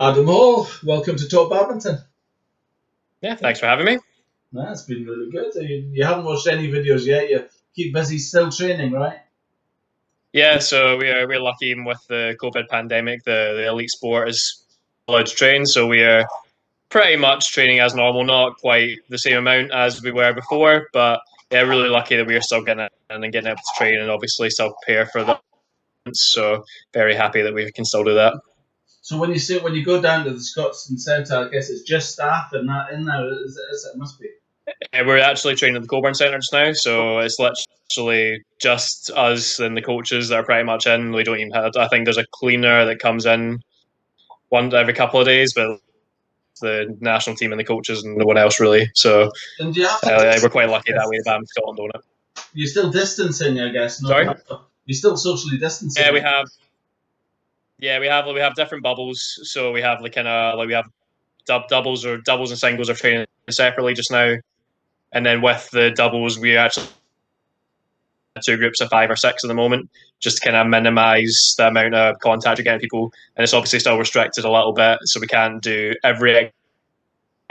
Adam Hall, welcome to Talk Badminton. Yeah, thanks for having me. That's been really good. Uh, you, you haven't watched any videos yet. You keep busy still training, right? Yeah, so we are we're lucky even with the COVID pandemic, the, the elite sport is allowed to train, so we are pretty much training as normal, not quite the same amount as we were before, but yeah, really lucky that we are still getting it and getting able to train and obviously still prepare for the so very happy that we can still do that. So when you sit when you go down to the Scotstoun Centre, I guess it's just staff and that in there. Is it, is it? it must be. Yeah, we're actually training at the Coburn Centre just now, so it's literally just us and the coaches that are pretty much in. We don't even have. I think there's a cleaner that comes in one every couple of days, but the national team and the coaches and no one else really. So And do you have uh, we're quite lucky that way about Scotland on it. You're still distancing, I guess. No, Sorry? You're still socially distancing. Yeah, we have. Yeah, we have we have different bubbles. So we have like kind of like we have dub doubles or doubles and singles are training separately just now, and then with the doubles we actually two groups of five or six at the moment, just to kind of minimise the amount of contact you're getting people, and it's obviously still restricted a little bit, so we can't do every.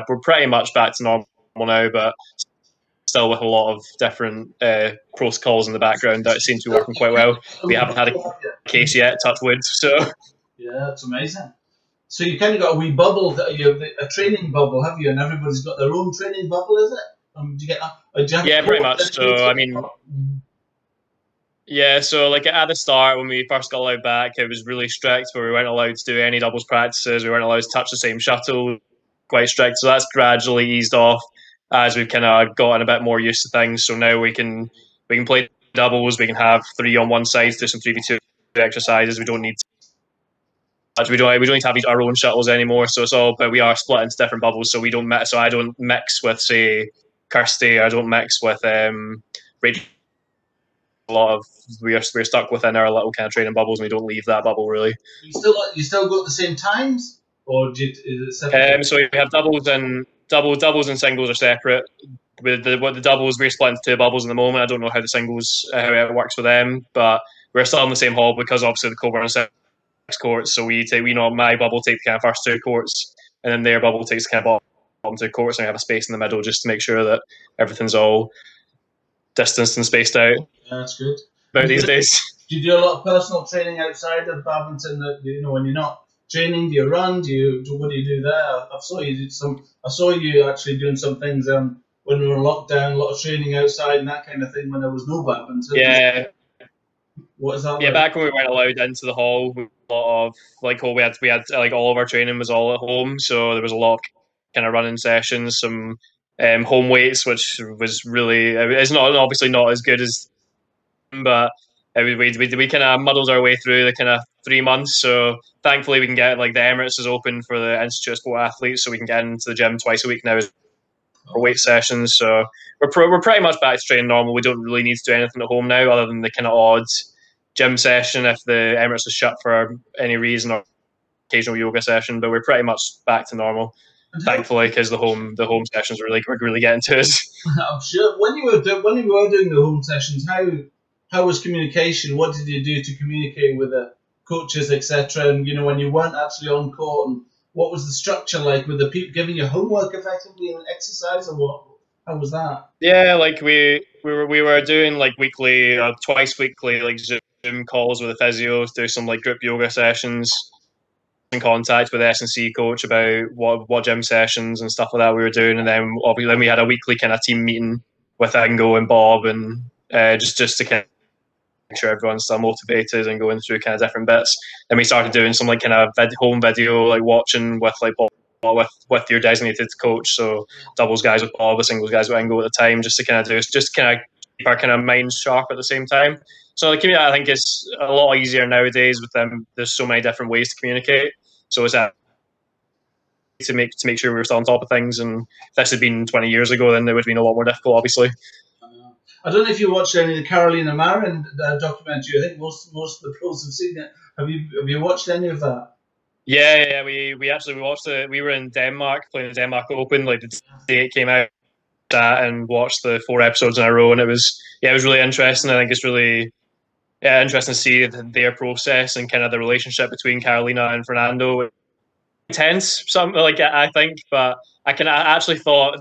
We're pretty much back to normal now, but still with a lot of different uh, protocols in the background that seem to be working quite well. We haven't had a case yet, touch wood. So Yeah, that's amazing. So you kind of got a wee bubble, that you a training bubble, have you? And everybody's got their own training bubble, is it? Um, do you get? You Yeah, pretty much. So, I mean- yeah, so like at the start when we first got allowed back, it was really strict where we weren't allowed to do any doubles practices. We weren't allowed to touch the same shuttle. Quite strict. So that's gradually eased off as we've kind of gotten a bit more used to things. So now we can we can play doubles. We can have three on one side, do some three v two exercises. We don't need we don't we don't need to have our own shuttles anymore. So it's all but we are split into different bubbles. So we don't mix. So I don't mix with say Kirsty. I don't mix with um, Rachel. A lot of we are we're stuck within our little kind of training bubbles, and we don't leave that bubble really. You still you still go at the same times, or do you, is it separate? Um, so we have doubles and double doubles and singles are separate. With the what the doubles we're split into two bubbles in the moment. I don't know how the singles uh, how it works for them, but we're still in the same hall because obviously the Coburn six courts. So we take we know my bubble take the kind of first two courts, and then their bubble takes kind of bottom two courts, and we have a space in the middle just to make sure that everything's all distanced and spaced out. yeah, that's good. About these days. Do you do a lot of personal training outside of badminton? That you know when you're not training, do you run? Do you do, what do you do there? I saw you did some. I saw you actually doing some things um, when we were in lockdown. A lot of training outside and that kind of thing when there was no badminton. Yeah, What is that? yeah. like? Back when we weren't allowed into the hall, a lot of like oh, we had we had like all of our training was all at home, so there was a lot of kind of running sessions, some um, home weights, which was really it's not obviously not as good as, but uh, we we, we, we kind of muddled our way through the kind of three months. So thankfully we can get like the Emirates is open for the Institute of Sport Athletes, so we can get into the gym twice a week now for weight sessions. So we're pro- we're pretty much back to training normal. We don't really need to do anything at home now, other than the kind of odd gym session if the Emirates is shut for any reason or occasional yoga session. But we're pretty much back to normal, how- thankfully, because the home the home sessions really really getting to us. I'm sure when you were do, when you were doing the home sessions, how how was communication? What did you do to communicate with the coaches, etc.? And you know when you weren't actually on court, and what was the structure like with the people giving you homework effectively and exercise, or what? How was that? Yeah, like we we were we were doing like weekly, uh, twice weekly, like Zoom calls with the physios, do some like group yoga sessions, in contact with S and C coach about what what gym sessions and stuff like that we were doing, and then obviously then we had a weekly kind of team meeting with Ingo and Bob, and uh, just just to kind sure everyone's still motivated and going through kind of different bits. Then we started doing some like kind of vid- home video, like watching with like Bob with with your designated coach, so doubles guys with Bob, the singles guys with Ingo at the time, just to kind of do just kind of keep our kind of minds sharp at the same time. So like, I think it's a lot easier nowadays with them. There's so many different ways to communicate. So it's that to make to make sure we were still on top of things. And if this had been 20 years ago, then it would have been a lot more difficult, obviously. I don't know if you watched any of the Carolina Marin uh, documentary. I think most most of the pros have seen it. Have you have you watched any of that? Yeah, yeah, we we actually we watched it. We were in Denmark playing the Denmark Open. Like the day it came out, that and watched the four episodes in a row, and it was yeah, it was really interesting. I think it's really yeah interesting to see th- their process and kind of the relationship between Carolina and Fernando. tense. Something like I think, but I can I actually thought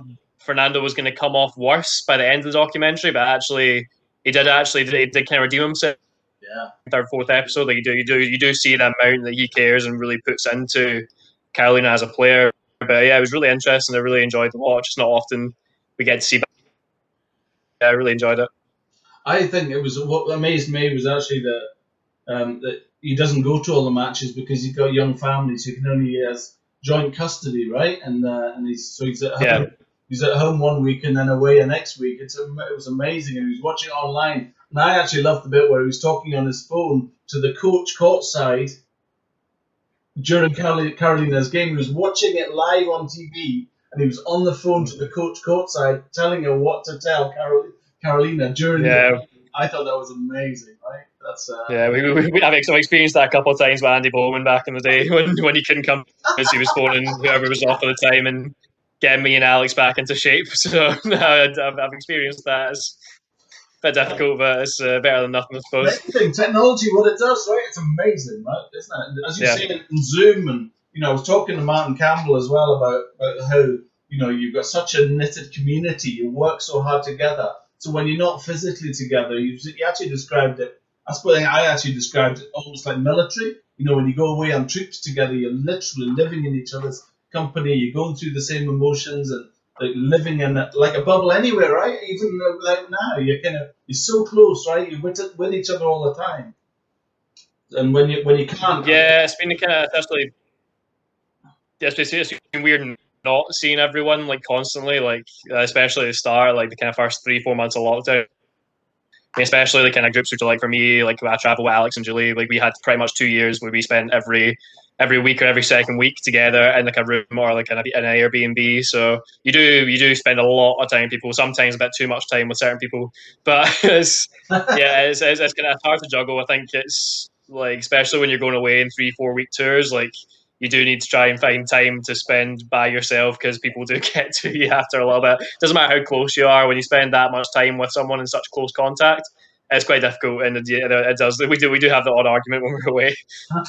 Fernando was going to come off worse by the end of the documentary, but actually he did actually he did kind of redeem himself. Yeah. Third, fourth episode, like you do, you do, you do see the amount that he cares and really puts into Carolina as a player. But yeah, it was really interesting. I really enjoyed the watch. It's not often we get to see. Yeah, I really enjoyed it. I think it was what amazed me was actually that um, that he doesn't go to all the matches because he's got young families who can only he has joint custody, right? And uh, and he's so he's at home. Yeah. He's at home one week and then away the next week. It's it was amazing, and he was watching it online. And I actually loved the bit where he was talking on his phone to the coach courtside during Carolina's game. He was watching it live on TV, and he was on the phone to the coach courtside, telling her what to tell Carol- Carolina during. Yeah. The, I thought that was amazing, right? That's uh, Yeah, we, we, we, I've experienced that a couple of times with Andy Bowman back in the day when, when he couldn't come because he was phoning whoever was off at the time and getting me and Alex back into shape. So no, I've, I've experienced that. It's a bit difficult, but it's uh, better than nothing, I suppose. Technology, what it does, right? It's amazing, right? Isn't it? As you Yeah. say in in Zoom, and you know, I was talking to Martin Campbell as well about, about how you know you've got such a knitted community. You work so hard together. So when you're not physically together, you, you actually described it. I suppose I actually described it almost like military. You know, when you go away on trips together, you're literally living in each other's company. You're going through the same emotions and like living in a, like a bubble anywhere, right? Even like now, you're kind of you're so close, right? You're with, with each other all the time. And when you when you can't, Yeah, it's been kind of especially. Yeah, it's been, weird not seeing everyone like constantly, like uh, especially the start, like the kind of first three four months of lockdown. Especially the kind of groups which are like for me, like I travel with Alex and Julie. Like we had pretty much two years where we spent every every week or every second week together in like a room or like in, a, in an Airbnb. So you do you do spend a lot of time with people. Sometimes a bit too much time with certain people, but it's yeah, it's, it's, it's kind of hard to juggle. I think it's like especially when you're going away in three four week tours, like you do need to try and find time to spend by yourself because people do get to you after a little bit. Doesn't matter how close you are when you spend that much time with someone in such close contact. It's quite difficult, and it, it does. We do we do have the odd argument when we're away. I,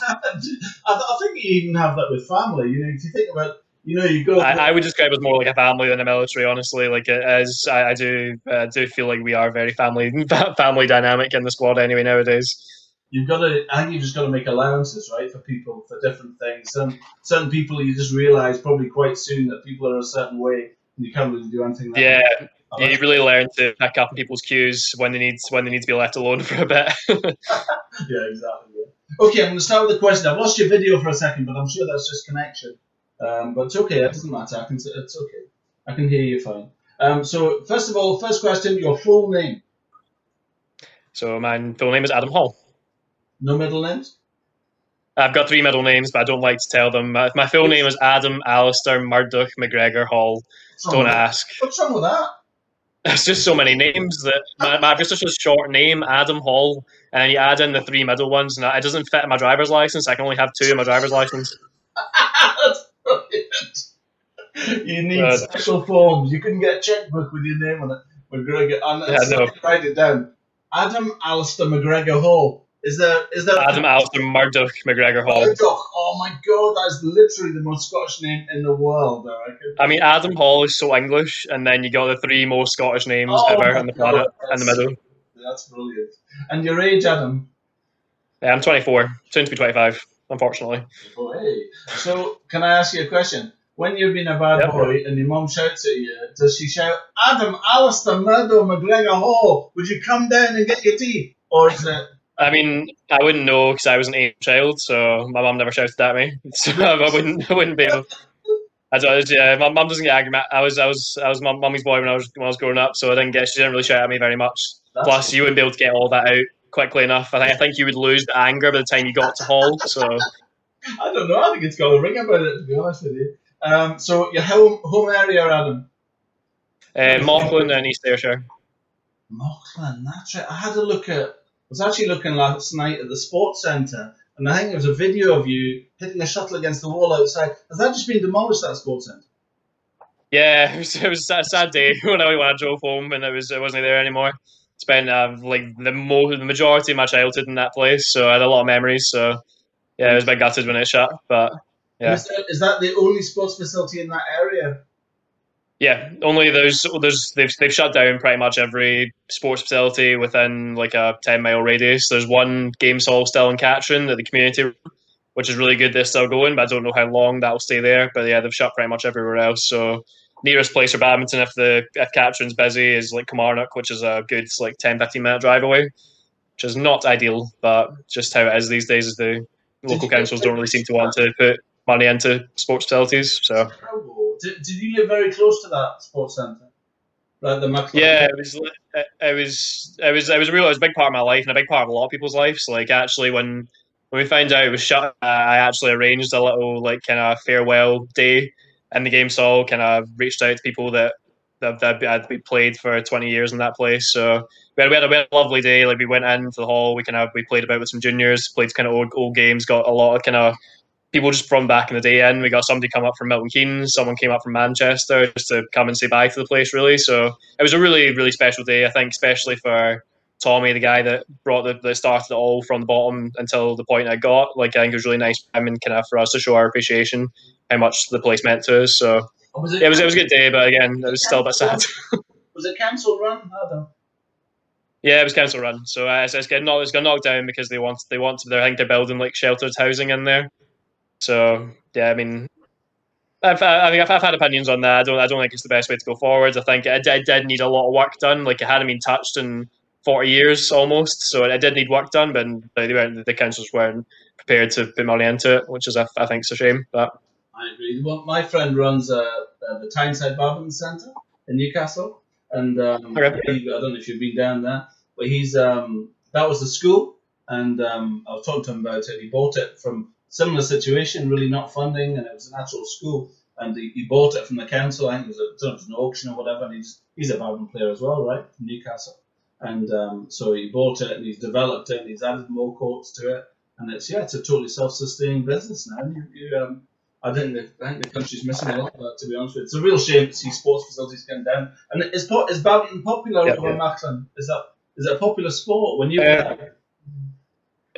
I think you even have that with family. You know, if you think about, you know, you go. I, I would describe it as more like a family than a military. Honestly, like it is. I, I do uh, do feel like we are very family family dynamic in the squad anyway nowadays. You've got to. I think you've just got to make allowances, right, for people for different things. Some certain people you just realise probably quite soon that people are a certain way, and you can't really do anything. Like Yeah, that. you really learn to pick up on people's cues when they need when they need to be left alone for a bit. yeah, exactly. Yeah. Okay, I'm going to start with the question. I've lost your video for a second, but I'm sure that's just connection. Um, but it's okay. It doesn't matter. I can. It's okay. I can hear you fine. Um, so first of all, first question: your full name. so my full name is Adam Hall. No middle names. I've got three middle names, but I don't like to tell them. My, my full name is Adam Alistair Murdoch McGregor Hall. What's Don't ask. What's wrong with that? It's just so many names that my, my just such a short name, Adam Hall, and then you add in the three middle ones, and it doesn't fit in my driver's license. I can only have two in my driver's license. You need Uh, special forms. You couldn't get a checkbook with your name on it. McGregor. And Yeah, no. write it down. Adam Alistair McGregor Hall. Is there? Is there? Adam Alistair Murdoch McGregor Hall. Murdoch. Oh my God, that's literally the most Scottish name in the world. I reckon. I mean, Adam Hall is so English, and then you got the three most Scottish names Oh ever on the planet in the middle. That's brilliant. And your age, Adam? Yeah, I'm 24, soon to be 25, unfortunately. Oh, hey. So, can I ask you a question? When you've been a bad Yep. boy and your mum shouts at you, does she shout, Adam, Alistair, Murdo, McGregor Hall, would you come down and get your tea? Or is it, I mean, I wouldn't know because I was an eight child, so my mum never shouted at me, so I wouldn't, I wouldn't be able. I was, yeah, my mum doesn't get angry. I was, I was, I was my mummy's boy when I was when I was growing up, so I didn't get. She didn't really shout at me very much. that's Plus, you wouldn't be able to get all that out quickly enough. I think, I think you would lose the anger by the time you got to Hall. So, I don't know, I think it's got a ring about it, to be honest with you. Um, so, your home, home area, Adam? uh, and East Ayrshire. Mauchline, that's right. I had a look at, was actually looking last night at the sports centre, and I think there was a video of you hitting a shuttle against the wall outside. Has that just been demolished, that sports centre? Yeah, it was, it was a sad day when I when I drove home and it was it wasn't there anymore. Spent uh, like the mo- the majority of my childhood in that place, so I had a lot of memories. So yeah, I was a bit gutted when it shut, but Yeah. Is that, is that the only sports facility in that area? Yeah, only there's there's they've they've shut down pretty much every sports facility within like a ten mile radius. There's one games hall still in Catrine at the community, which is really good. They're still going, but I don't know how long that will stay there. But yeah, they've shut pretty much everywhere else. So nearest place for badminton if the if Catrine's busy is like Kilmarnock, which is a good like 10, 15 minute drive away, which is not ideal, but just how it is these days. Is the local councils don't really seem to want to put money into sports facilities. So. Did, did you live very close to that sports centre? Like the Mauchline? yeah, it was it, was it was it was a real it was a big part of my life and a big part of a lot of people's lives. Like actually when when we found out it was shut, I actually arranged a little like kind of farewell day in the games hall. Kind of reached out to people that that, that had been played for 20 years in that place. So we had, we had, a, we had a lovely day. Like we went in into the hall, we kind of we played about with some juniors, played kind of old, old games, got a lot of kind of people just from back in the day in. We got somebody come up from Milton Keynes, someone came up from Manchester just to come and say bye to the place, really. So it was a really, really special day, I think, especially for Tommy, the guy that brought the that started it all from the bottom until the point I got. Like I think it was really nice for him and kind of for us to show our appreciation, how much the place meant to us. So was it, yeah, it was it was a good day, but again, it was still a bit sad. Was it council run? Don't. Yeah, it was council run, so uh, it's, it's getting knocked, it's got knocked down because they want they want to. They're, I think they're building like sheltered housing in there. So yeah, I mean, I've I think I've, I've had opinions on that. I don't I don't think it's the best way to go forward. I think it, it did need a lot of work done. Like it hadn't been touched in forty years almost, so it, did need work done. But they weren't, the councils weren't prepared to put money into it, which is I, I think is a shame. But I agree. Well, my friend runs uh, uh, the Tyneside Badminton Centre in Newcastle, and um, Okay. he- I don't know if you've been down there, but he's um, that was the school, and um, I was talking to him about it. He bought it from similar situation, really not funding, and it was an actual school, and he, he bought it from the council. I think it was, a, it was an auction or whatever. And he's he's a badminton player as well, right, from Newcastle, and um, so he bought it and he's developed it and he's added more courts to it, and it's yeah, it's a totally self-sustaining business now. You, you, um, I think the I think the country's missing a lot of that. To be honest with you, it's a real shame to see sports facilities going down. And is is badminton popular Yeah, over yeah. Mauchline? Is that is it a popular sport when you? Uh,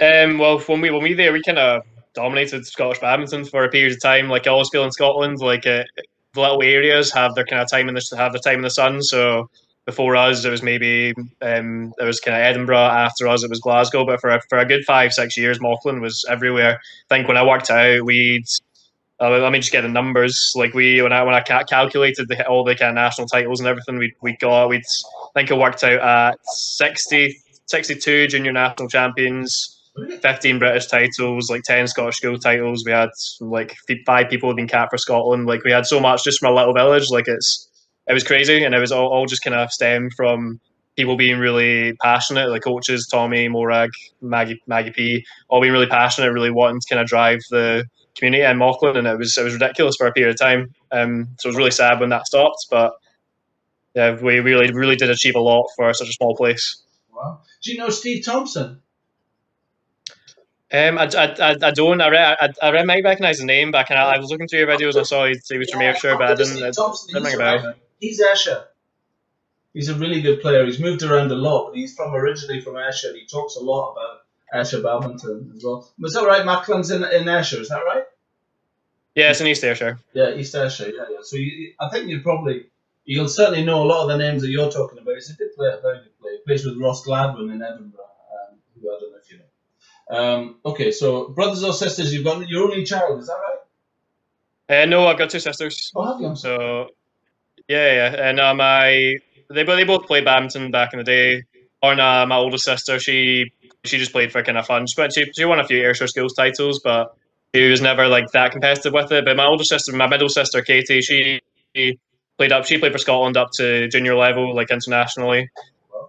Um, well, when we when we there, we kind of dominated Scottish badminton for a period of time. Like always feel in Scotland, like uh, the little areas have their kind of time in the have their time in the sun. So before us, it was maybe um, it was kind of Edinburgh. After us, it was Glasgow. But for a, for a good five six years, Mauchline was everywhere. I think when I worked out, we'd uh, let me just get the numbers. Like we when I when I ca- calculated the, all the kind of national titles and everything, we we got we'd I think it worked out at 60, 62 junior national champions. 15 British titles, like 10 Scottish school titles. We had like five people who'd been capped for Scotland. Like we had so much just from a little village. Like it's it was crazy, and it was all, all just kind of stemmed from people being really passionate, like coaches Tommy, Morag, Maggie, Maggie P, all being really passionate, really wanting to kind of drive the community in Mauchline, and it was it was ridiculous for a period of time. Um, so it was really sad when that stopped, but yeah, we really really did achieve a lot for such a small place. Wow. Do you know Steve Thompson? Um, I, I, I, I don't. I, re- I, I might recognise the name, but I, can, I was looking through your videos I saw he, he was from Yeah, Ayrshire, but I didn't. Thompson, didn't he's ring a bell. He's Ayrshire. He's a really good player. He's moved around a lot, but he's from originally from Ayrshire. and He talks a lot about Ayrshire badminton as well. Was that right? Mauchline's in in Ayrshire. is that right? Yeah, it's in East Ayrshire. Yeah, East Ayrshire. Yeah, yeah. So you, I think you probably you'll certainly know a lot of the names that you're talking about. He's a good player, very good player. He plays with Ross Gladwin in Edinburgh, um, who I don't know if you know. Um, okay, so brothers or sisters, you've got your only child, is that right? Uh, no, I've got two sisters. Oh, have you? So, yeah, yeah. And uh, my they, they both played badminton back in the day. Lorna, my oldest sister, she she just played for kind of fun. She, went- she, she won a few Ayrshire schools titles, but she was never like that competitive with it. But my older sister, my middle sister, Katie, she played up. She played for Scotland up to junior level, like internationally.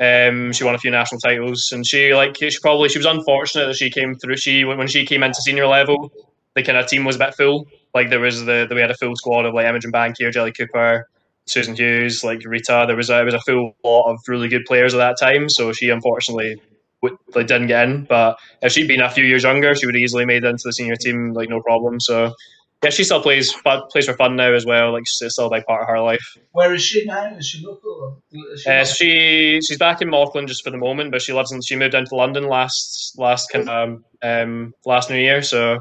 Um, she won a few national titles, and she like she probably she was unfortunate that she came through. She when she came into senior level, the kind of team was a bit full. Like there was the, the we had a full squad of like Imogen Bankier, Jillie Cooper, Susan Hughes, like Rita. There was a, it was a full lot of really good players at that time. So she unfortunately w- like, didn't get in. But if she'd been a few years younger, she would have easily made it into the senior team, like no problem. So yeah, she still plays plays for fun now as well. Like it's still a big part of her life. Where is she now? Is she local? Is she Uh, she she's back in Mauchline just for the moment, but she lives in she moved into London last last kind of um, last New Year. So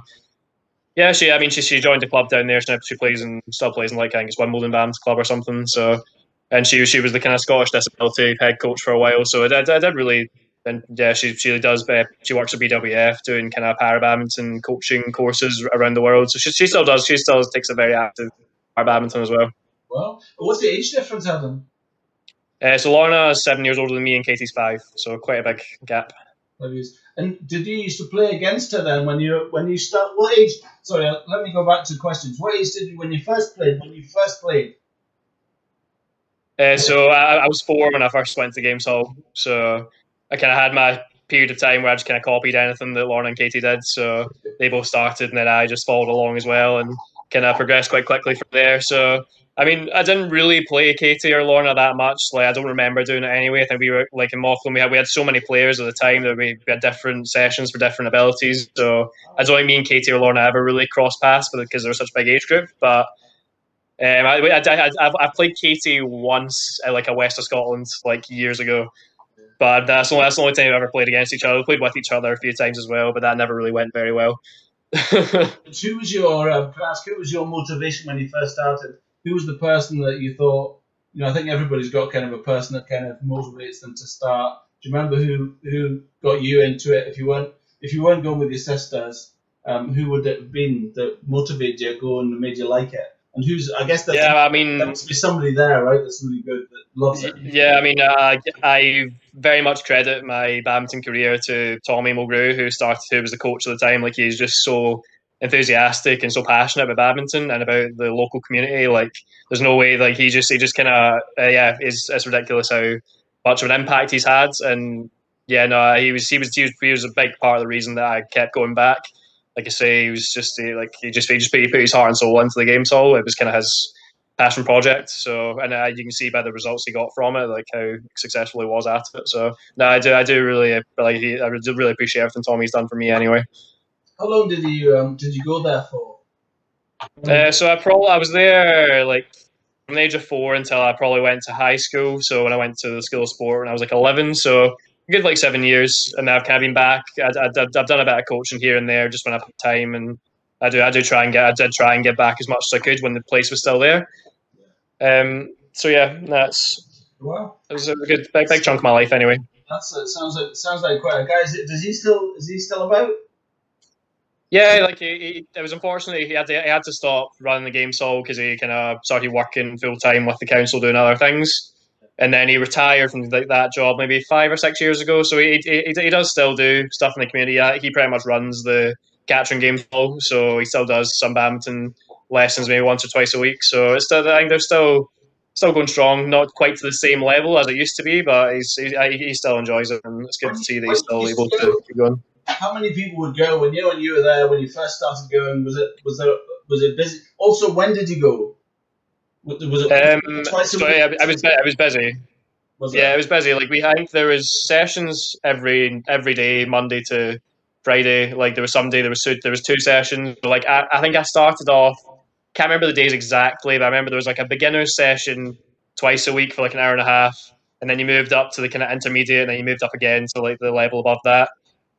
Yeah, she. I mean, she she joined the club down there. She, she plays and still plays in like I think it's Wimbledon Bands Club or something. So, and she she was the kind of Scottish disability head coach for a while. So I did really. And yeah, she she does. Uh, she works at BWF doing kind of para badminton coaching courses around the world. So she, she still does. She still takes a very active para badminton as well. Well, what's the age difference, Adam? Uh, so Lorna is seven years older than me, and Katie's five. So quite a big gap. And did you used to play against her then when you when you start? What age? Sorry, uh, let me go back to questions. What age did you when you first played? When you first played? Uh, so I, I, was four when I first went to Games Hall. So I kind of had my period of time where I just kind of copied anything that Lorna and Katie did. So they both started, and then I just followed along as well, and kind of progressed quite quickly from there. So I mean, I didn't really play Katie or Lorna that much. Like, I don't remember doing it anyway. I think we were like in Mauchline, we had we had so many players at the time that we, we had different sessions for different abilities. So I don't think me and Katie or Lorna ever really crossed paths, because they're such a big age group. But um, I, I, I, I played Katie once at like a West of Scotland like years ago. But that's only, that's the only time we've ever played against each other. We played with each other a few times as well, but that never really went very well. who was your uh, ask, who was your motivation when you first started? who was the person that you thought? You know, I think everybody's got kind of a person that kind of motivates them to start. Do you remember who who got you into it? If you weren't if you weren't going with your sisters, um, who would it have been that motivated you to go and made you like it? And who's I guess yeah, I mean there must be somebody there, right? That's really good that loves it. Yeah, I mean, uh, I very much credit my badminton career to Tommy Mulgrew, who started, who was the coach at the time. Like he's just so enthusiastic and so passionate about badminton and about the local community. Like, there's no way like he just he just kind of uh, yeah, is it's ridiculous how much of an impact he's had. And yeah, no, he was he was he was he was a big part of the reason that I kept going back. Like I say, he was just he, like he just he just he put his heart and soul into the game. So it was kind of his passion project. So and uh, you can see by the results he got from it, like how successful he was at it. So no, I do I do really like I do really appreciate everything Tommy's done for me anyway. How long did you um, did you go there for? Uh, so I probably I was there like from the age of four until I probably went to high school. So when I went to the school of sport when I was like eleven, so good like seven years, and now I've kind of been back. I, have done a bit of coaching here and there just when I've had time, and I do I do try and get I did try and get back as much as I could when the place was still there. Um. So yeah, that's wow. It was a good big, big chunk of my life anyway. That's it. Sounds like sounds like quite a guy. Is it, does he still is he still about? Yeah, like he, he, it was unfortunately he had to he had to stop running the game so because he kind of started working full time with the council doing other things, and then he retired from like that job maybe five or six years ago. So he, he, he does still do stuff in the community. He pretty much runs the Catrine game hall, so he still does some badminton lessons maybe once or twice a week. So it's still I think they're still still going strong, not quite to the same level as it used to be, but he's he, he still enjoys it, and it's good to see that he's still able to keep going how many people would go when you and you were there when you first started going? Was it was there was it busy? Also, when did you go? Was it um, twice a sorry. I, I was I was busy. Was yeah, it? it was busy. Like we had there was sessions every every day, Monday to Friday. Like there was some day there was two, there was two sessions. Like I, I think I started off. Can't remember the days exactly, but I remember there was like a beginner's session twice a week for like an hour and a half, and then you moved up to the kind of intermediate, and then you moved up again to like the level above that.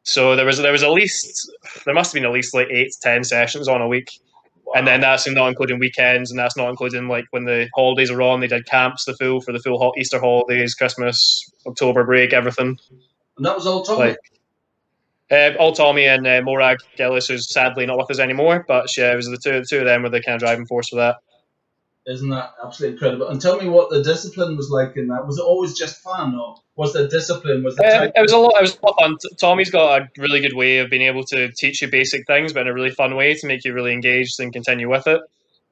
So there was there was at least there must have been at least like eight to ten sessions on a week. Wow. And then that's not including weekends, and that's not including like when the holidays are on. They did camps the full for the full Easter holidays, Christmas, October break, everything. And that was all Tommy. Like, uh, all Tommy and uh, Morag Gillis, who's sadly not with us anymore, but yeah, it was the two, the two of them were the kind of driving force for that. Isn't that absolutely incredible? And tell me what the discipline was like in that. Was it always just fun, or was there discipline? Was there? Um, it was a lot. It was a lot fun. Tommy's got a really good way of being able to teach you basic things, but in a really fun way to make you really engaged and continue with it.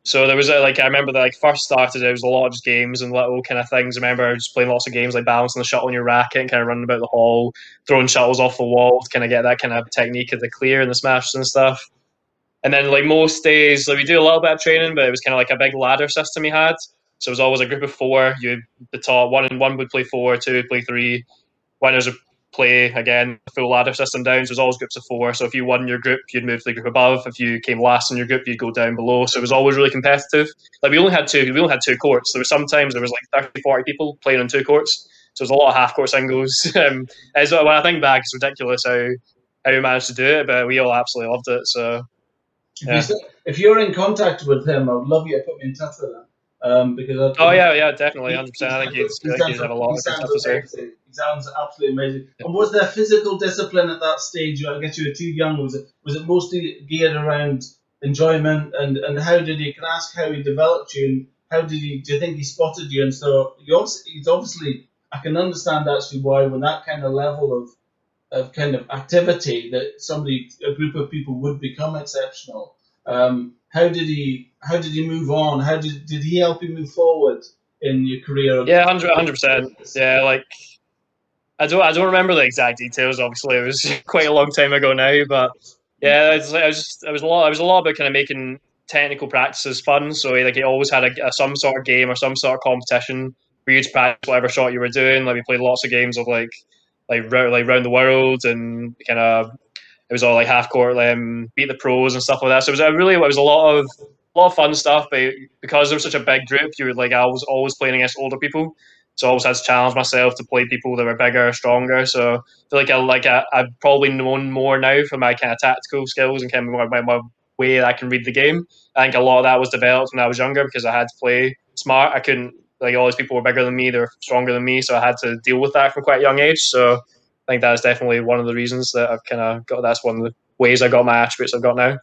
So there was a, like I remember that like first started it was a lot of just games and little kind of things. I remember just playing lots of games like balancing the shuttle on your racket and kind of running about the hall, throwing shuttles off the wall to kind of get that kind of technique of the clear and the smashes and stuff. And then like most days, like we do a little bit of training, but it was kind of like a big ladder system he had. So it was always a group of four. You the top one and one would play four, two would play three. Winners would play again full ladder system down. So it was always groups of four. So if you won your group, you'd move to the group above. If you came last in your group, you'd go down below. So it was always really competitive. Like we only had two. We only had two courts. There were sometimes there was like 30, 40 people playing on two courts. So there's a lot of half court singles. um, as when I think back, it's ridiculous how how we managed to do it, but we all absolutely loved it. So Yeah. If you're in contact with him, I would love you to put me in touch with him. Um, because I, Oh yeah, yeah, definitely. I think he'd, I think he'd have a lot he of sounds stuff to say. amazing. He sounds absolutely amazing. Yeah. And was there physical discipline at that stage? I guess you were too young. Was it was it mostly geared around enjoyment? And, and how did he? Can I ask how he developed you? And how did he? Do you think he spotted you? And so you obviously, he's obviously. I can understand actually why when that kind of level of of kind of activity that somebody a group of people would become exceptional. Um, how did he? How did he move on? How did did he help you move forward in your career? Yeah, 100 percent. Yeah, like I don't I don't remember the exact details. Obviously, it was quite a long time ago now. But yeah, like, I was just I was a lot I was a lot about kind of making technical practices fun. So like he always had a, a some sort of game or some sort of competition for you to practice whatever shot you were doing. Like we played lots of games of like like rou- like round the world and kind of it was all like half court um, beat the pros and stuff like that. So it was a really it was a lot of a lot of fun stuff. But because there was such a big group, you were like I was always playing against older people. So I always had to challenge myself to play people that were bigger, stronger. So I feel like I like I, I've probably known more now for my kind of tactical skills and kind of my, my, my way that I can read the game. I think a lot of that was developed when I was younger because I had to play smart. I couldn't like all these people were bigger than me, they were stronger than me, so I had to deal with that from quite a young age. So I think that's definitely one of the reasons that I've kind of got. That's one of the ways I got my attributes I've got now.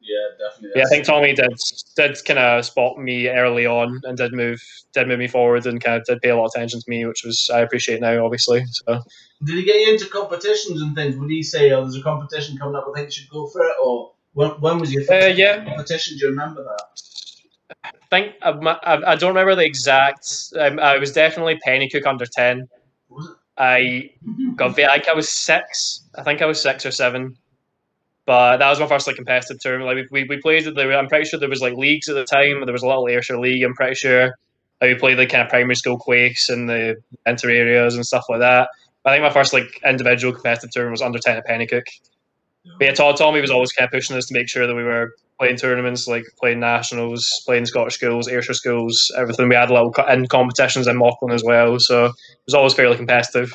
Yeah, definitely. Yeah, I think Tommy did did kind of spot me early on and did move did move me forward and kind of did pay a lot of attention to me, which was I appreciate now, obviously. So Did he get you into competitions and things? Would he say, "Oh, there's a competition coming up. I think you should go for it"? Or when, when was your uh, first yeah, competition? Do you remember that? I think I, I, I don't remember the exact. Um, I was definitely Pennycook under ten. Was it? I got I think I was six. I think I was six or seven. But that was my first like competitive tournament. Like we, we, we played. There, I'm pretty sure there was like leagues at the time. There was a little Ayrshire league. I'm pretty sure. Like, we played the kind of primary school quakes and the inter areas and stuff like that. I think my first like individual competitive tournament was under ten at Pennycook. But yeah, Todd Tommy was always kind of pushing us to make sure that we were playing tournaments, like playing nationals, playing Scottish schools, Ayrshire schools, everything. We had little in competitions in Mauchline as well, so it was always fairly competitive.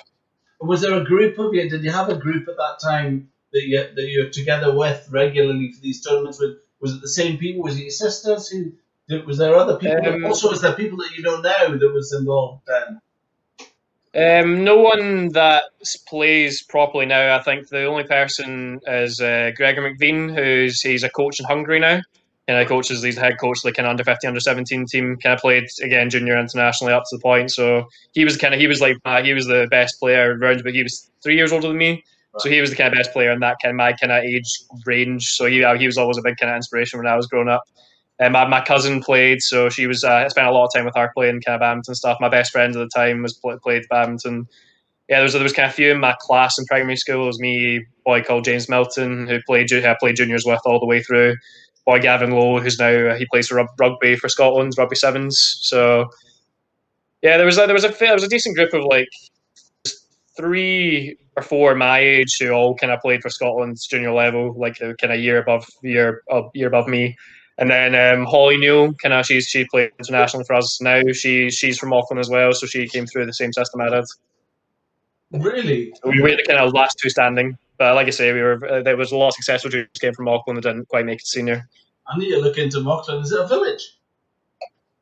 Was there a group of you? Did you have a group at that time that you that you're together with regularly for these tournaments? With was it the same people? Was it your sisters who? Did, was there other people? Um, also, was there people that you know now that was involved then? Um, no one that plays properly now. I think the only person is uh, Gregor McVean, who's he's a coach in Hungary now. And he coaches he's the head coach of the kind of under 15, under 17 team. Kind of played again junior internationally up to the point. So he was kind of he was like uh, he was the best player around, but he was three years older than me. So he was the kind of best player in that kind of my kind of age range. So he he was always a big kind of inspiration when I was growing up. And my, my cousin played, so she was. Uh, I spent a lot of time with her playing kind of badminton stuff. My best friend at the time was pl- played badminton. Yeah, there was there was kind of a few in my class in primary school. It was me, boy called James Milton, who played ju- I played juniors with all the way through. Boy Gavin Lowe, who's now uh, he plays for rugby for Scotland, rugby sevens. So yeah, there was a, there was a there was a decent group of like three or four my age who all kind of played for Scotland's junior level, like kind of year above year uh, year above me. And then um, Holly Newall, kind of she's she played internationally for us now. She she's from Mauchline as well, so she came through the same system I did. Really? We were the kind of last two standing, but like I say, we were uh, there was a lot of successful juniors came from Mauchline that didn't quite make it senior. I need to look into Mauchline. Is it a village?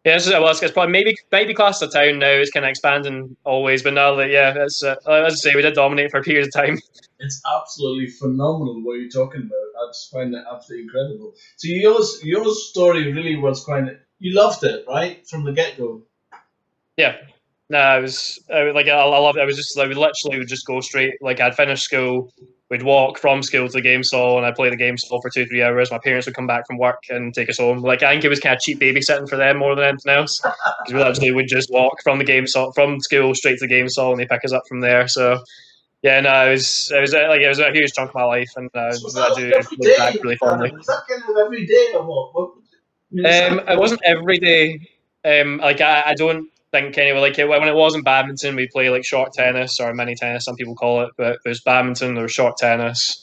Yeah, it's, well, it's, probably maybe maybe as town now. It's kind of expanding always, but now that yeah, it's uh, as I say, we did dominate for a period of time. It's absolutely phenomenal what you're talking about. I just find it absolutely incredible. So yours, your story really was quite. You loved it, right, from the get go. Yeah. No, I was I, like I, I loved. It. I was just I would literally would just go straight. Like I'd finish school, we'd walk from school to the game stall, and I'd play the game stall for two three hours. My parents would come back from work and take us home. Like I think it was kind of cheap babysitting for them more than anything else. Because we literally would just walk from the game stall from school straight to the game stall, and they pick us up from there. So. Yeah, no, it was it was uh, like it was a huge chunk of my life, and uh, So I do look back really fondly. Was that kind of every day or what? what Um, it wasn't every day. Um, like I, I don't think anyway. Like when it wasn't badminton, we play like short tennis or mini tennis. Some people call it, but there's badminton. There was short tennis.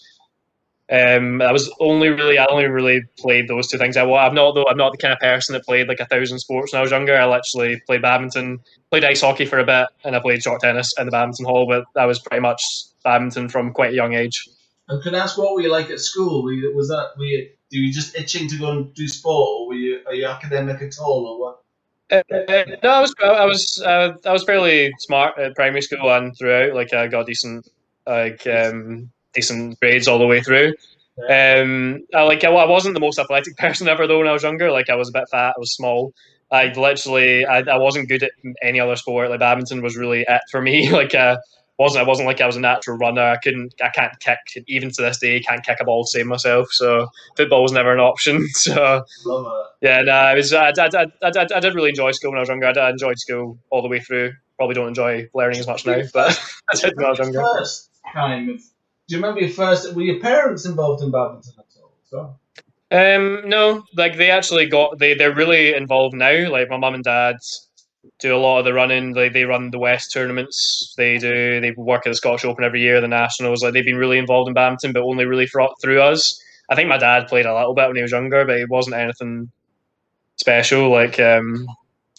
Um, I was only really I only really played those two things. I, well, I'm not though. I'm not the kind of person that played like a thousand sports when I was younger. I literally played badminton, played ice hockey for a bit, and I played short tennis in the badminton hall. But that was pretty much badminton from quite a young age. And can I ask what were you like at school? Were you, was that were you, Do you just itching to go and do sport, or were you are you academic at all, or what? Uh, no, I was I was uh, I was fairly smart at primary school and throughout. Like I got decent like um, decent grades all the way through. Um, I like I, I wasn't the most athletic person ever though when I was younger. Like I was a bit fat, I was small. I literally I, I wasn't good at any other sport. Like badminton was really it for me. like uh, wasn't I wasn't like I was a natural runner. I couldn't I can't kick even to this day. Can't kick a ball to save myself. So football was never an option. So yeah, no, I was I, I, I, I, did really enjoy school when I was younger. I, enjoyed school all the way through. Probably don't enjoy learning as much now, but I did when I was younger. First of, do you remember your first? Were your parents involved in badminton at all? So? Um, no, like they actually got they they're really involved now. Like my mum and dad do a lot of the running. They they run the West tournaments. They do they work at the Scottish Open every year, the Nationals. Like they've been really involved in badminton, but only really through us. I think my dad played a little bit when he was younger, but it wasn't anything special. Like um,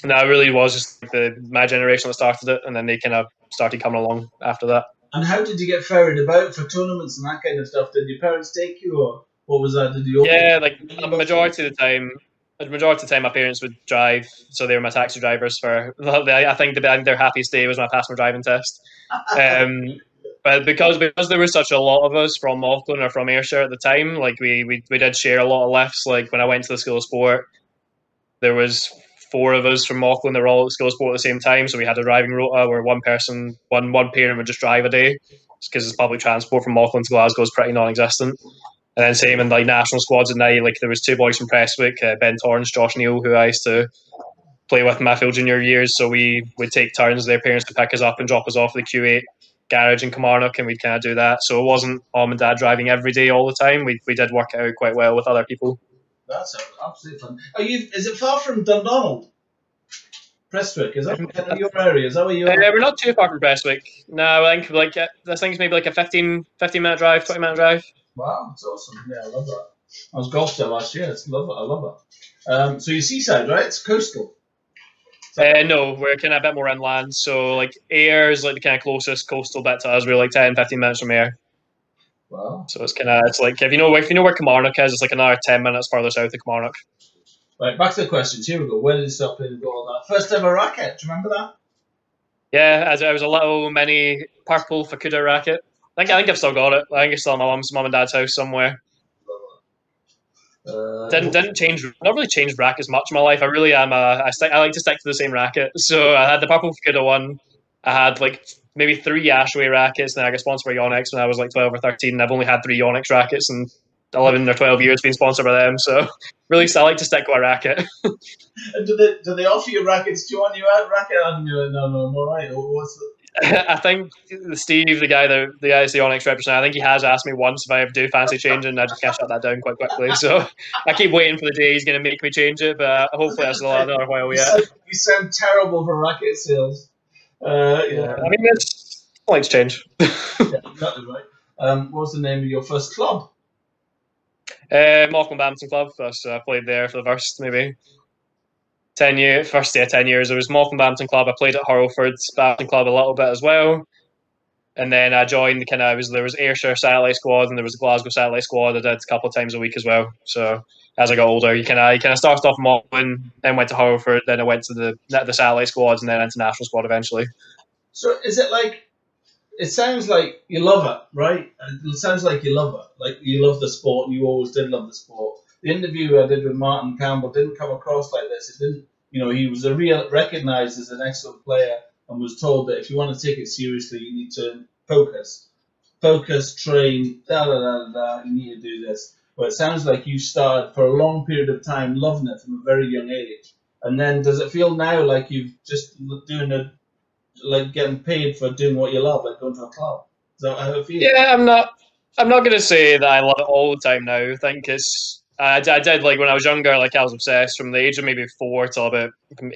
no, it really was just the my generation that started it, and then they kind of started coming along after that. And how did you get ferried about for tournaments and that kind of stuff? Did your parents take you, or what was that? Did you? Yeah, like the majority of the time, the majority of the time, my parents would drive, so they were my taxi drivers for. I think the, their happiest day was when I passed my driving test. Um, but because because there was such a lot of us from Mauchline or from Ayrshire at the time, like we, we we did share a lot of lifts. Like when I went to the school of sport, there was four of us from Mauchline. They were all at school of sport at the same time, so we had a driving rota where one person, one one parent would just drive a day because public transport from Mauchline to Glasgow is pretty non-existent. And then same in like national squads and night. Like there was two boys from Prestwick, uh, Ben Torrance, Josh Neal, who I used to play with in my field junior years. So we would take turns. Their parents would pick us up and drop us off at the Q8 garage in Kilmarnock, and we'd kind of do that. So it wasn't mom and dad driving every day all the time. We we did work it out quite well with other people. That's absolutely fun. Are you? Is it far from Dundonald? Prestwick, is that kind of your area? Is that where you are? Uh, we're not too far from Prestwick. No, I think like uh, this thing's maybe like a 15, 15 minute drive, twenty minute drive. Wow, that's awesome. Yeah, I love that. I was golf there last year. I love it. I love it. Um, so you're seaside, right? It's coastal. Uh, no, we're kind of a bit more inland. So like Ayr is like the kind of closest coastal bit to us. We're like 10, 15 minutes from Ayr. Wow. So it's kind of it's like if you know if you know where Kilmarnock is, it's like another ten minutes further south of Kilmarnock. Right, back to the questions. Here we go. Where did you start playing all that? First ever racket. Do you remember that? Yeah, as I was a little mini purple Fukuda racket. I think I think I've still got it. I think it's still in my mum's mum and dad's house somewhere. Uh, Didn't didn't change. Not really changed rackets much in my life. I really am. A, I stick. I like to stick to the same racket. So I had the purple Fukuda one. I had like maybe three Ashaway rackets. Then I got sponsored by Yonex when I was like twelve or thirteen. I've only had three Yonex rackets and eleven or twelve years being sponsored by them. So really, I like to stick with a racket. and do they do they offer you rackets? Do you want your racket? And you're like, no, no, I'm all right. What's the, I think Steve, the guy, the the guy is the Yonex representative. I think he has asked me once if I ever do fancy changing. I just can't shut that down quite quickly. So I keep waiting for the day he's going to make me change it, but hopefully that's still another while you, yet. sound, you sound terrible for racket sales. Uh, yeah, I mean, it's points change. yeah, exactly right. Um, what was the name of your first club? Uh, Mauchline Badminton Club. That's, uh, I played there for the first maybe ten years, first yeah, ten years. It was Badminton Club. I played at Hurlford Badminton Club a little bit as well, and then I joined the kind of was there was Ayrshire Satellite Squad and there was the Glasgow Satellite Squad. I did a couple of times a week as well. So as I got older, you kind of you kind of started off in then went to Hurlford, then I went to the the Satellite Squads, and then international squad eventually. So is it like? It sounds like you love it, right? It sounds like you love it, like you love the sport, and you always did love the sport the interview I did with Martin Campbell didn't come across like this. It didn't, you know, he was a real recognized as an excellent player and was told that if you want to take it seriously, you need to focus, focus, train, da da da da. you need to do this. But it sounds like you started for a long period of time loving it from a very young age. And then does it feel now like you've just doing it, like getting paid for doing what you love, like going to a club? Is that how it feels? Yeah, I'm not. I'm not going to say that I love it all the time now. I think it's Uh, I, I did like when I was younger, like I was obsessed from the age of maybe four till about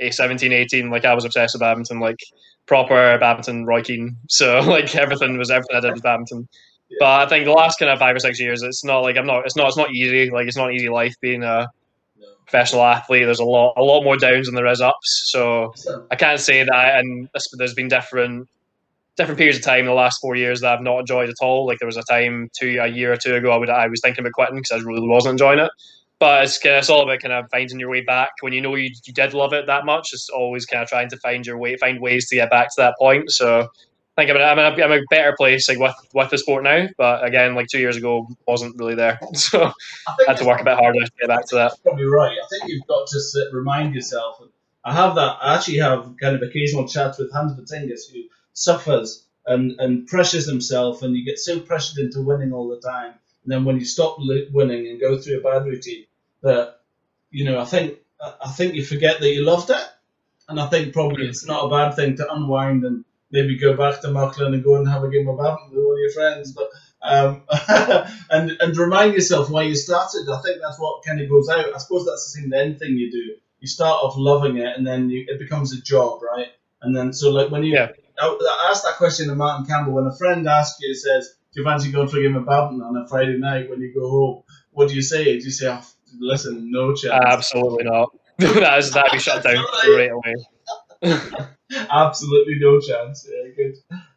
17, 18. Like I was obsessed with badminton, like proper badminton Roy Keane. So like everything was everything I did was badminton. Yeah. But I think the last kind of five or six years, it's not like I'm not. It's not. It's not easy. Like it's not easy life being a no. professional athlete. There's a lot, a lot more downs than there is ups. So I can't say that. And uh, there's been different different periods of time in the last four years that I've not enjoyed at all. Like there was a time two a year or two ago I would I was thinking about quitting because I really wasn't enjoying it. But it's, it's all about kind of finding your way back when you know you, you did love it that much. It's always kind of trying to find your way, find ways to get back to that point. So I think I'm in, I'm in, a, I'm in a better place like with with the sport now. But again, like two years ago, wasn't really there. So I, I had to work a bit harder to get back to that. Probably right. I think you've got to sit, remind yourself. I have that. I actually have kind of occasional chats with Hans Batingas who suffers and, and pressures himself, and you get so pressured into winning all the time. And then when you stop winning and go through a bad routine, that you know, I think I think you forget that you loved it, and I think probably it's not a bad thing to unwind and maybe go back to Mauchline and go and have a game of badminton with all your friends, but. Um, and and remind yourself why you started. I think that's what kind of goes out. I suppose that's the same anything you do. You start off loving it, and then you, it becomes a job, right? And then so like when you yeah. I, I asked that question to Martin Campbell when a friend asks you, says, "Do you fancy going for a game of badminton on a Friday night when you go home?" What do you say? Do you say, oh, "Listen, no chance"? Absolutely not. That's that'd be shut down straight away. Absolutely no chance. Yeah, good.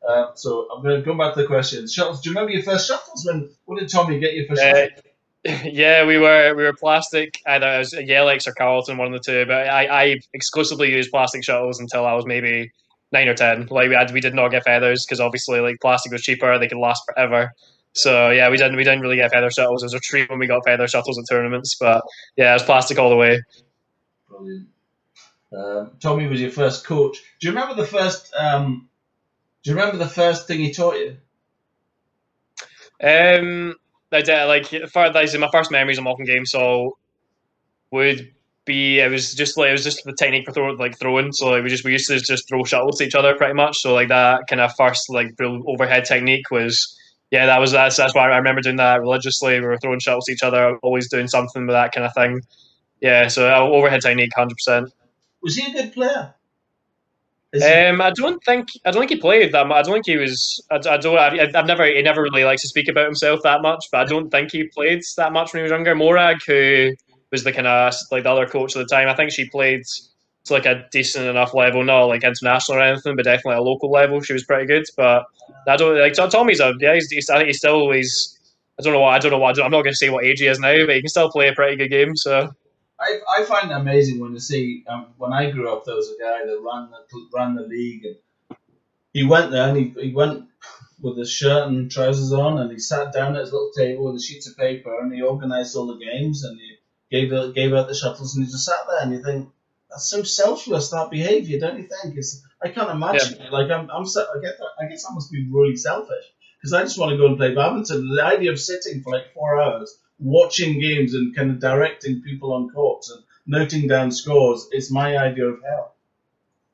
Um, so I'm going to go back to the questions. Shuttles. Do you remember your first shuttles? When what did Tommy get you for uh, Yeah, we were we were plastic. Either it was Yonex or Carlton, one of the two. But I, I exclusively used plastic shuttles until I was maybe nine or ten. Like we had, we did not get feathers because obviously like plastic was cheaper. They could last forever. So yeah, we didn't we didn't really get feather shuttles. It was a treat when we got feather shuttles at tournaments. But yeah, it was plastic all the way. Brilliant. Um, Tommy was your first coach. Do you remember the first? Um, do you remember the first thing he taught you? Um, I did like for my first memories of Mauchline game. So would be it was just like it was just the technique for throwing like throwing. So like, we just we used to just throw shuttles to each other pretty much. So like that kind of first like overhead technique was yeah that was that's that's why I remember doing that religiously. We were throwing shuttles to each other, always doing something with that kind of thing. Yeah, so uh, overhead technique, hundred percent. Was he a good player? Um, I don't think I don't think he played that much. I don't think he was. I, I don't. I, have never. He never really likes to speak about himself that much. But I don't think he played that much when he was younger. Morag, who was the kind of like the other coach at the time, I think she played to like a decent enough level, not like international or anything, but definitely a local level. She was pretty good. But I don't like Tommy's a yeah. He's, he's I think he's still always. I don't know what I don't know what I'm not going to say what age he is now, but he can still play a pretty good game. So I, I find it amazing when you see um, when I grew up there was a guy that ran the ran the league and he went there and he, he went with his shirt and trousers on and he sat down at his little table with a sheets of paper and he organised all the games and he gave out, gave out the shuttles and he just sat there and you think that's so selfless that behaviour don't you think it's I can't imagine yeah. like I'm, I'm so, I get that I guess I must be really selfish because I just want to go and play badminton the idea of sitting for like four hours watching games and kind of directing people on courts and noting down scores is my idea of hell.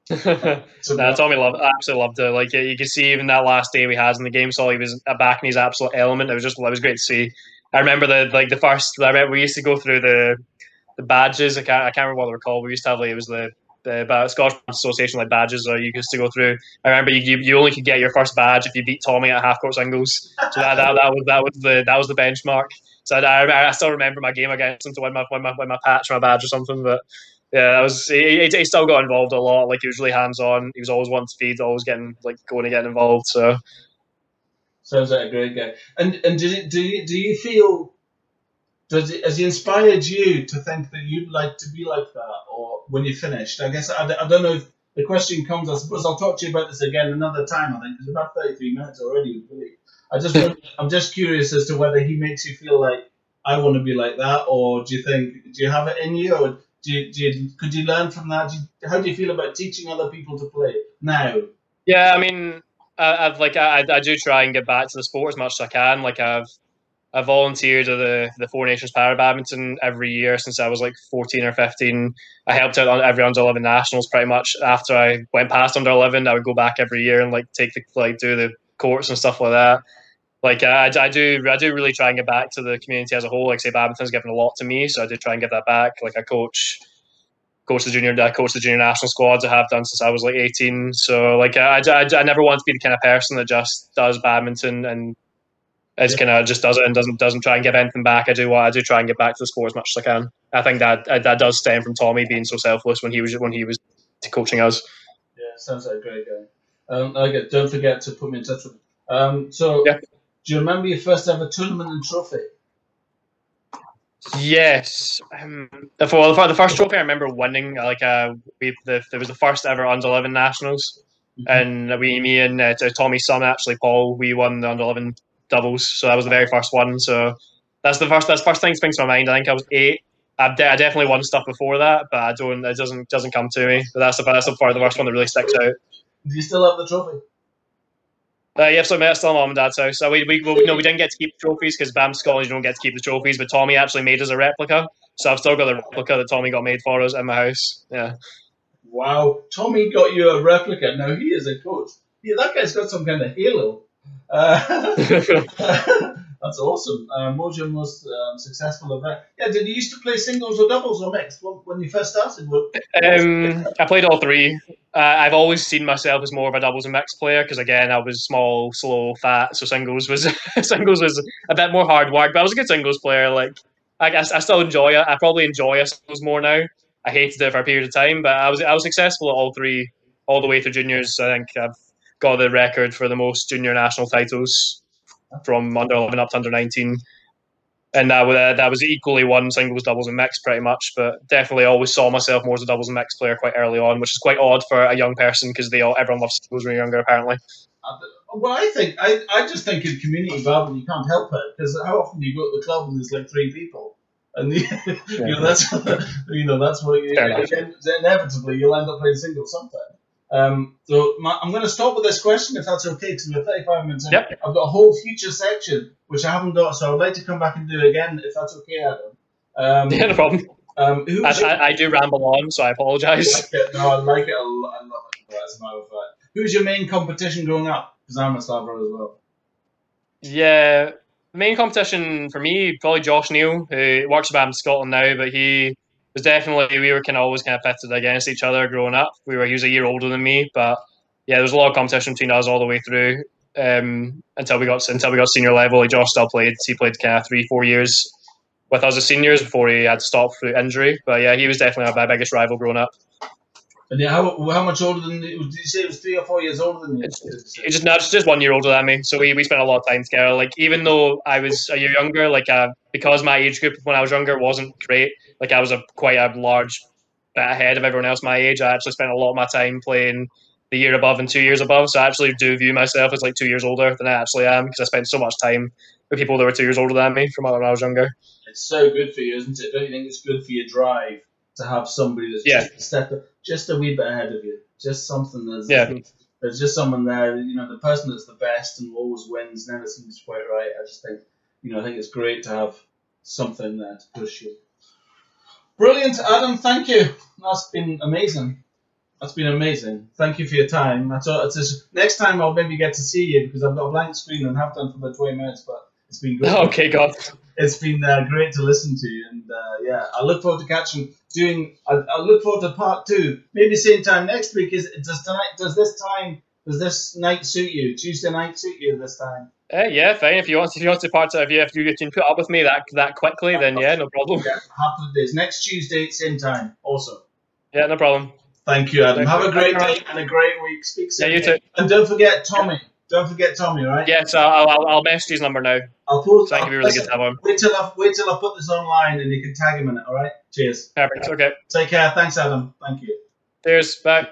so no, Tommy loved, I absolutely loved it. Like you can see, even that last day we had in the game, so he was back in his absolute element. It was just, it was great to see. I remember the like the first. I remember we used to go through the the badges. I can't, I can't remember what they were called. We used to have like it was the the Scottish Association like badges or you used to go through. I remember you, you only could get your first badge if you beat Tommy at half court singles. So that, that, that was that was the that was the benchmark. So I, I still remember my game against him to win my win my, win my patch or my badge or something. But yeah, that was he, he, still got involved a lot. Like he was really hands on. He was always wanting to feed, always getting like going and getting involved. So sounds like a great guy. And and did it, do you do you feel does it has he inspired you to think that you'd like to be like that, or when you finished? I guess I, I don't know if the question comes. I suppose I'll talk to you about this again another time. I think it's about thirty three minutes already. I just I'm just curious as to whether he makes you feel like I want to be like that, or do you think do you have it in you, or do you, do you could you learn from that? Do you, how do you feel about teaching other people to play now? Yeah, I mean, I, have like I, I do try and get back to the sport as much as I can. Like I've I volunteered at the, the Four Nations Para Badminton every year since I was like 14 or 15. I helped out on every under 11 nationals pretty much. After I went past under 11, I would go back every year and like take the like do the courts and stuff like that like I, I do I do really try and get back to the community as a whole. Like say badminton's given a lot to me, so I do try and get that back. Like I coach coach the junior I coach the junior national squads. I have done since I was like 18. So like I, I, I never want to be the kind of person that just does badminton and is yeah. kind of just does it and doesn't doesn't try and give anything back. I do what I do try and get back to the sport as much as I can. I think that that does stem from Tommy being so selfless when he was when he was coaching us. Yeah, sounds like a great guy. Um, okay, don't forget to put me in touch with. Him. Um, so, Yeah. do you remember your first ever tournament and trophy? Yes. Um, the, well, the, the first trophy I remember winning, like uh, we the, there was the first ever under eleven nationals, Mm-hmm. and we, me and uh, Tommy's son actually, Paul, we won the under eleven doubles. So that was the very first one. So that's the first. That's the first thing that springs to my mind. I think I was eight. I've de- I definitely won stuff before that, but I don't. It doesn't doesn't come to me. But that's the that's the part of the first one that really sticks out. Do you still have the trophy? Uh, yeah, so it's still mom and dad's house. So we, we well, no, we didn't get to keep the trophies because BAM Scotland you don't get to keep the trophies. But Tommy actually made us a replica, so I've still got the replica that Tommy got made for us in my house. Yeah, Wow, Tommy got you a replica. Now he is a coach. Yeah, that guy's got some kind of halo. Uh, that's awesome. Um, what was your most um, successful event? Yeah, did you used to play singles or doubles or mixed when when you first started? What, um, I played all three. Uh, I've always seen myself as more of a doubles and mixed player because again, I was small, slow, fat, so singles was singles was a bit more hard work. But I was a good singles player. Like I guess I still enjoy it. I probably enjoy a singles more now. I hated it for a period of time, but I was I was successful at all three, all the way through juniors. I think I've got the record for the most junior national titles from under 11 up to under 19. And that, was- uh, that was equally one singles, doubles, and mixed pretty much. But definitely always saw myself more as a doubles and mixed player quite early on, which is quite odd for a young person because they all everyone loves singles when you're younger, apparently. well, I think I, I just think in community badminton you can't help it because how often do you go to the club and there's like three people, and you, you know that's you know that's what you, Fair enough. inevitably you'll end up playing singles sometime. Um, so my, I'm going to stop with this question if that's okay because we're 35 minutes in. Yep. I've got a whole future section which I haven't got, so I'd like to come back and do it again if that's okay, Adam. Um, Yeah, no problem. um, I, I, I do ramble on, so I apologise. like. No, I like it a lot. I love it. As a matter of fact, who's your main competition growing up? Because I'm a Slavro as well. Yeah, main competition for me probably Josh Neal, who works for BAM Scotland now, but he was definitely we were kind of always kind of pitted against each other growing up. We were he was a year older than me, but yeah, there was a lot of competition between us all the way through um, until we got until we got senior level. Josh still played. He played kind of three four years with us as seniors before he had to stop through injury. But yeah, he was definitely my biggest rival growing up. And yeah, how, how much older than you? Did you say it was three or four years older than you? He's just not just, just one year older than me, so we, we spent a lot of time together. Like even though I was a year younger, like uh, because my age group when I was younger wasn't great, like I was a quite a large bit ahead of everyone else my age. I actually spent a lot of my time playing the year above and two years above. So I actually do view myself as like two years older than I actually am because I spent so much time with people that were two years older than me from when I was younger. It's so good for you, isn't it? Don't you think it's good for your drive to have somebody that's Yeah. just a step, just a wee bit ahead of you, just something that's Yeah. There's just someone there, you know, the person that's the best and always wins never seems quite right. I just think, you know, I think it's great to have something there to push you. Brilliant, Adam. Thank you. That's been amazing. That's been amazing. Thank you for your time. I thought it's just, next time I'll maybe get to see you because I've got a blank screen and have done for about 20 minutes, but it's been great. Okay, God. It's been uh, great to listen to you, and uh, yeah, I look forward to catching doing. I, I look forward to part two. Maybe same time next week. Is does tonight? Does this time? Does this night suit you? Tuesday night suit you this time? Uh, yeah, fine. If you want, if you want to part, if you if you can put up with me that that quickly, then yeah, no problem. Yeah, happy days. Next Tuesday, same time. Awesome. Yeah, no problem. Thank you, Adam. Have a great Thank day and a great week. Speak soon. Yeah, you too. And don't forget Tommy. Don't forget Tommy, right? Yes, I'll I'll, I'll message his number now. I'll post. So I can be really good listen, to have on. wait till I wait till I put this online and you can tag him in it. All right. Cheers. Perfect. Okay. Take care. Thanks, Adam. Thank you. Cheers. Bye.